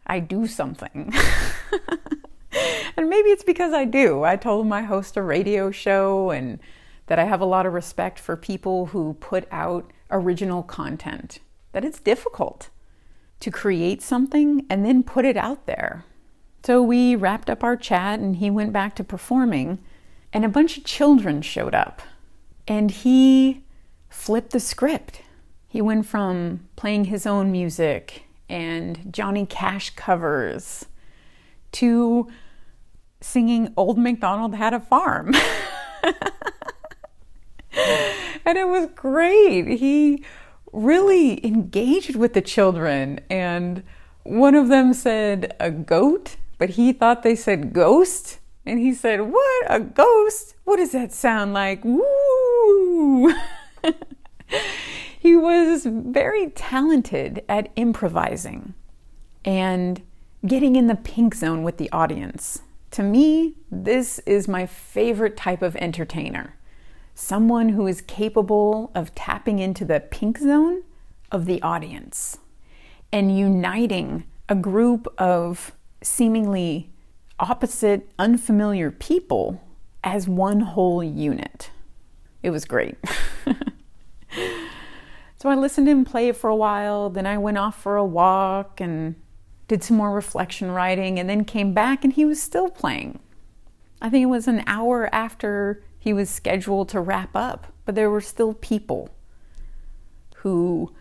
I do something. [LAUGHS] [LAUGHS] and maybe it's because I do. I told him I host a radio show and that I have a lot of respect for people who put out original content, that it's difficult to create something and then put it out there. So we wrapped up our chat and he went back to performing, and a bunch of children showed up. And he flipped the script. He went from playing his own music and Johnny Cash covers to singing Old MacDonald Had a Farm. [LAUGHS] and it was great. He really engaged with the children, and one of them said a goat, but he thought they said ghost. And he said, What? A ghost? What does that sound like? Woo! [LAUGHS] he was very talented at improvising and getting in the pink zone with the audience. To me, this is my favorite type of entertainer someone who is capable of tapping into the pink zone of the audience and uniting a group of seemingly opposite, unfamiliar people as one whole unit. It was great. [LAUGHS] so I listened to him play for a while, then I went off for a walk and did some more reflection writing, and then came back and he was still playing. I think it was an hour after he was scheduled to wrap up, but there were still people who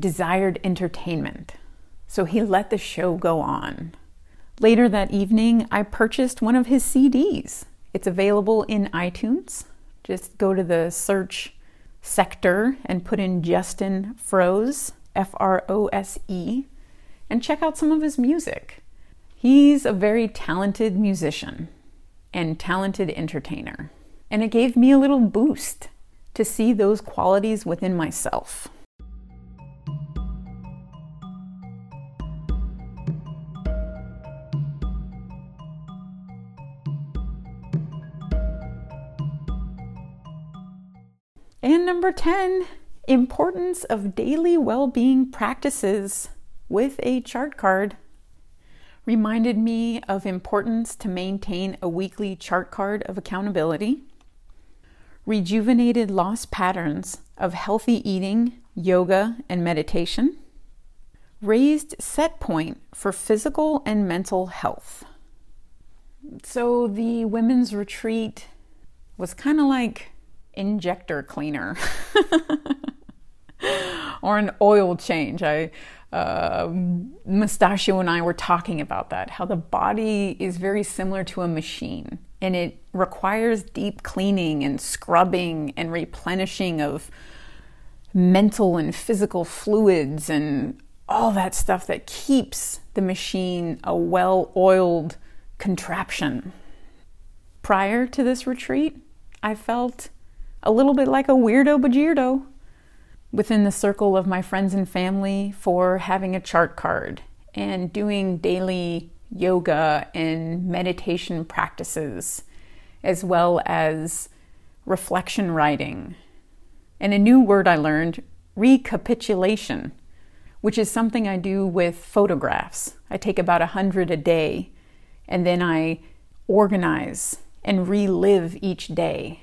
desired entertainment. So he let the show go on. Later that evening, I purchased one of his CDs. It's available in iTunes. Just go to the search sector and put in Justin Froese, F R O S E, and check out some of his music. He's a very talented musician and talented entertainer. And it gave me a little boost to see those qualities within myself. And number 10, importance of daily well being practices with a chart card reminded me of importance to maintain a weekly chart card of accountability rejuvenated lost patterns of healthy eating, yoga, and meditation, raised set point for physical and mental health. So the women's retreat was kind of like injector cleaner [LAUGHS] or an oil change. I uh, Mustachio and I were talking about that, how the body is very similar to a machine and it requires deep cleaning and scrubbing and replenishing of mental and physical fluids and all that stuff that keeps the machine a well oiled contraption. Prior to this retreat, I felt a little bit like a weirdo bajirdo within the circle of my friends and family for having a chart card and doing daily yoga and meditation practices, as well as reflection writing. And a new word I learned, recapitulation, which is something I do with photographs. I take about a hundred a day and then I organize and relive each day.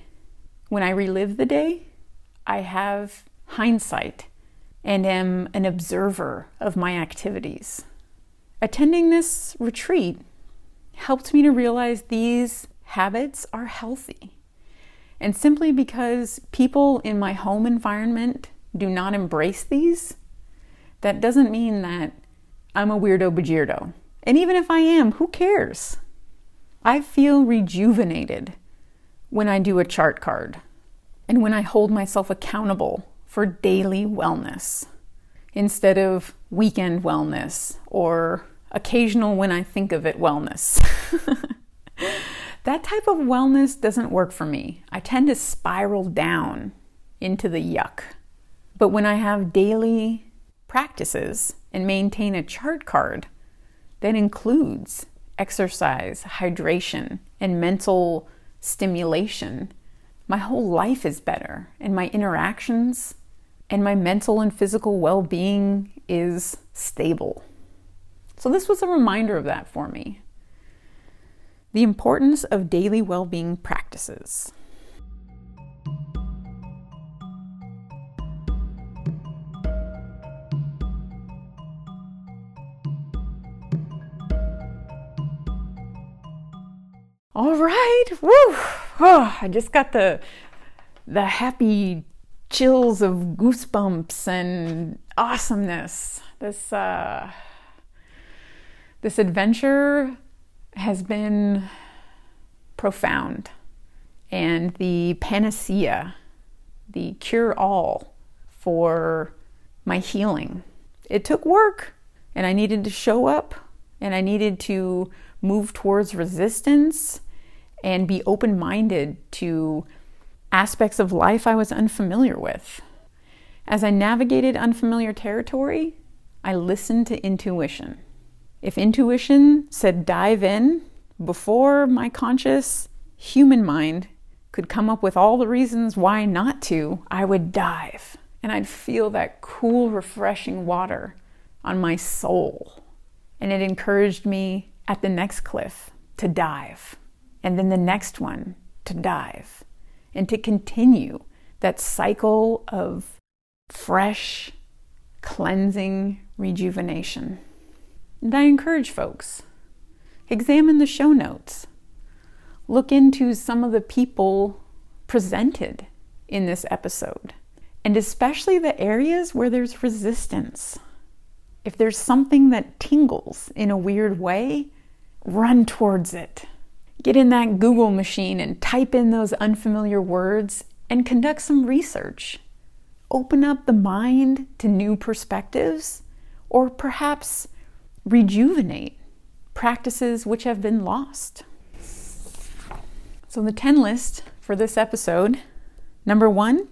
When I relive the day, I have hindsight and am an observer of my activities. Attending this retreat helped me to realize these habits are healthy. And simply because people in my home environment do not embrace these, that doesn't mean that I'm a weirdo bajirdo. And even if I am, who cares? I feel rejuvenated when I do a chart card and when I hold myself accountable for daily wellness instead of weekend wellness or occasional when I think of it wellness. [LAUGHS] that type of wellness doesn't work for me. I tend to spiral down into the yuck. But when I have daily practices and maintain a chart card that includes exercise, hydration, and mental stimulation, my whole life is better, and my interactions and my mental and physical well being is stable. So, this was a reminder of that for me. The importance of daily well being practices. All right. Woo. Oh, [SIGHS] I just got the the happy chills of goosebumps and awesomeness. This uh, this adventure has been profound, and the panacea, the cure all for my healing. It took work, and I needed to show up, and I needed to move towards resistance and be open minded to aspects of life I was unfamiliar with. As I navigated unfamiliar territory, I listened to intuition. If intuition said dive in before my conscious human mind could come up with all the reasons why not to, I would dive and I'd feel that cool, refreshing water on my soul. And it encouraged me at the next cliff to dive, and then the next one to dive, and to continue that cycle of fresh, cleansing rejuvenation. And I encourage folks examine the show notes, look into some of the people presented in this episode, and especially the areas where there's resistance. If there's something that tingles in a weird way, run towards it. Get in that Google machine and type in those unfamiliar words and conduct some research. Open up the mind to new perspectives, or perhaps rejuvenate practices which have been lost. So, the 10 list for this episode number one,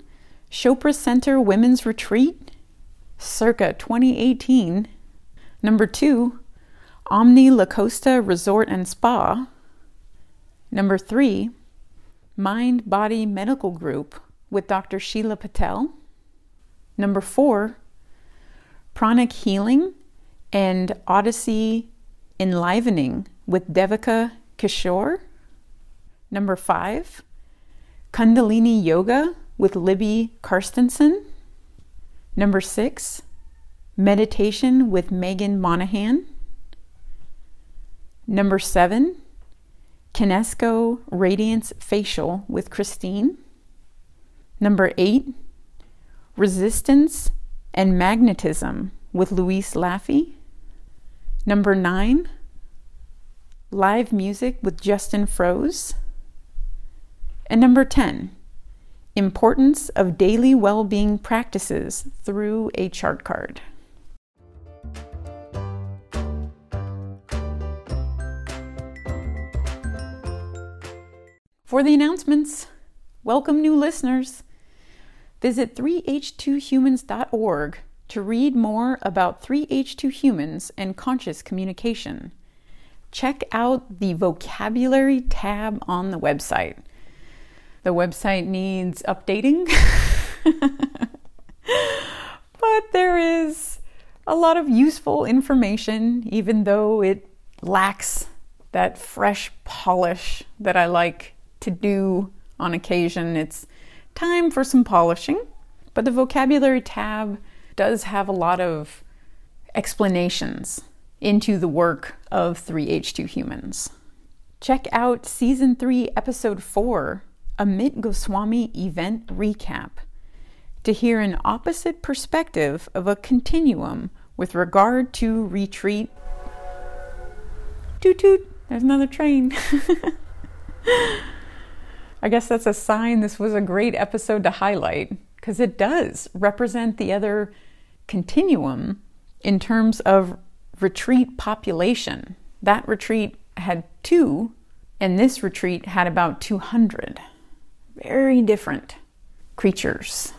Chopra Center Women's Retreat circa 2018. Number two, Omni La Costa Resort and Spa. Number three, Mind Body Medical Group with Dr. Sheila Patel. Number four, Pranic Healing and Odyssey Enlivening with Devika Kishore. Number five, Kundalini Yoga with Libby Karstensen. Number six, Meditation with Megan Monahan. Number seven, Kinesco Radiance Facial with Christine. Number eight, Resistance and Magnetism with Louise Laffey. Number nine, Live Music with Justin Froese. And number 10, Importance of daily well being practices through a chart card. For the announcements, welcome new listeners. Visit 3h2humans.org to read more about 3h2humans and conscious communication. check out the vocabulary tab on the website. The website needs updating, [LAUGHS] but there is a lot of useful information, even though it lacks that fresh polish that I like to do on occasion. It's time for some polishing, but the vocabulary tab does have a lot of explanations into the work of 3H2 humans. Check out season 3, episode 4, Amit Goswami event recap, to hear an opposite perspective of a continuum with regard to retreat. Toot toot, there's another train. [LAUGHS] I guess that's a sign this was a great episode to highlight because it does represent the other continuum in terms of retreat population. That retreat had two, and this retreat had about 200. Very different creatures,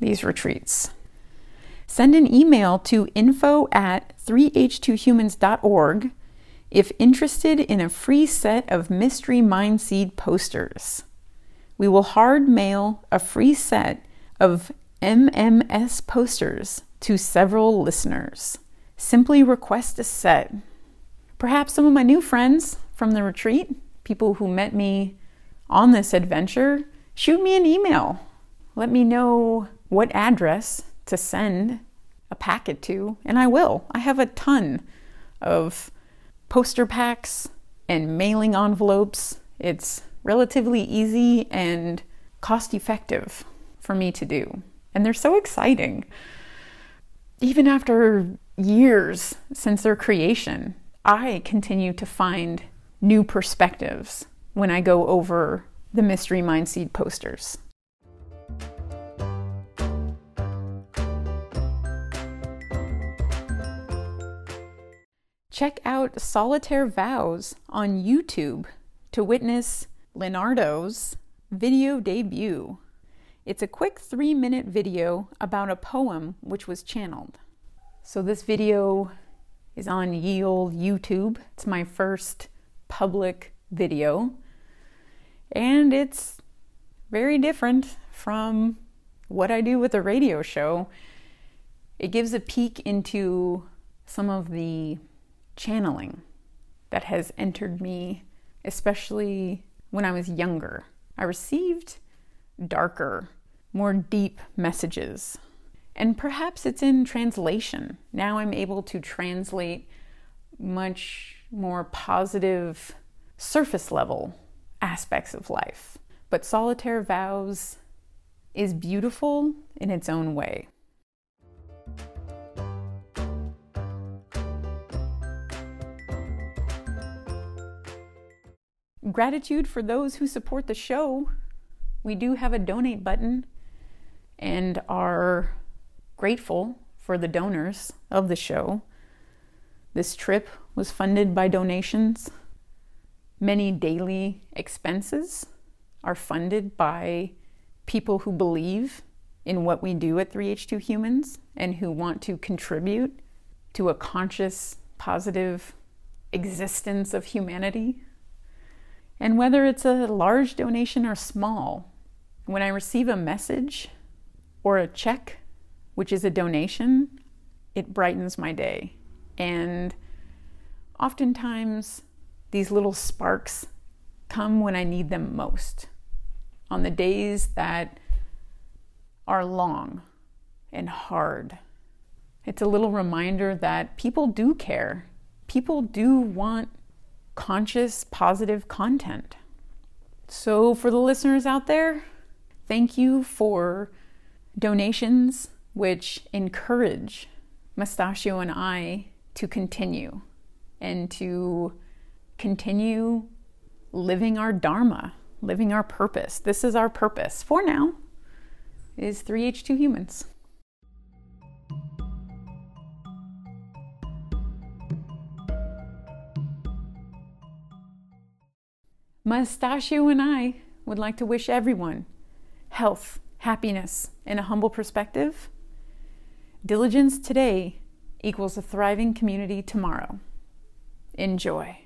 these retreats. Send an email to info at 3h2humans.org if interested in a free set of Mystery Mind Seed posters. We will hard mail a free set of MMS posters to several listeners. Simply request a set. Perhaps some of my new friends from the retreat, people who met me on this adventure, shoot me an email. Let me know what address to send a packet to, and I will. I have a ton of poster packs and mailing envelopes. It's relatively easy and cost effective for me to do. And they're so exciting even after years since their creation, I continue to find new perspectives when I go over the Mystery Mind Seed posters. Check out Solitaire Vows on YouTube to witness Leonardo's video debut. It's a quick three minute video about a poem which was channeled. So, this video is on ye old YouTube. It's my first public video, and it's very different from what I do with a radio show. It gives a peek into some of the channeling that has entered me, especially when I was younger. I received darker, more deep messages. And perhaps it's in translation. Now I'm able to translate much more positive, surface level aspects of life. But Solitaire Vows is beautiful in its own way. Gratitude for those who support the show we do have a donate button and are grateful for the donors of the show. This trip was funded by donations. Many daily expenses are funded by people who believe in what we do at 3H2 Humans and who want to contribute to a conscious, positive existence of humanity. And whether it's a large donation or small, when I receive a message or a check, which is a donation, it brightens my day. And oftentimes, these little sparks come when I need them most. On the days that are long and hard, it's a little reminder that people do care. People do want conscious, positive content. So, for the listeners out there, Thank you for donations which encourage Mustachio and I to continue and to continue living our dharma, living our purpose. This is our purpose for now is 3H2 humans. Mustachio and I would like to wish everyone health, happiness, and a humble perspective, diligence today equals a thriving community tomorrow. Enjoy.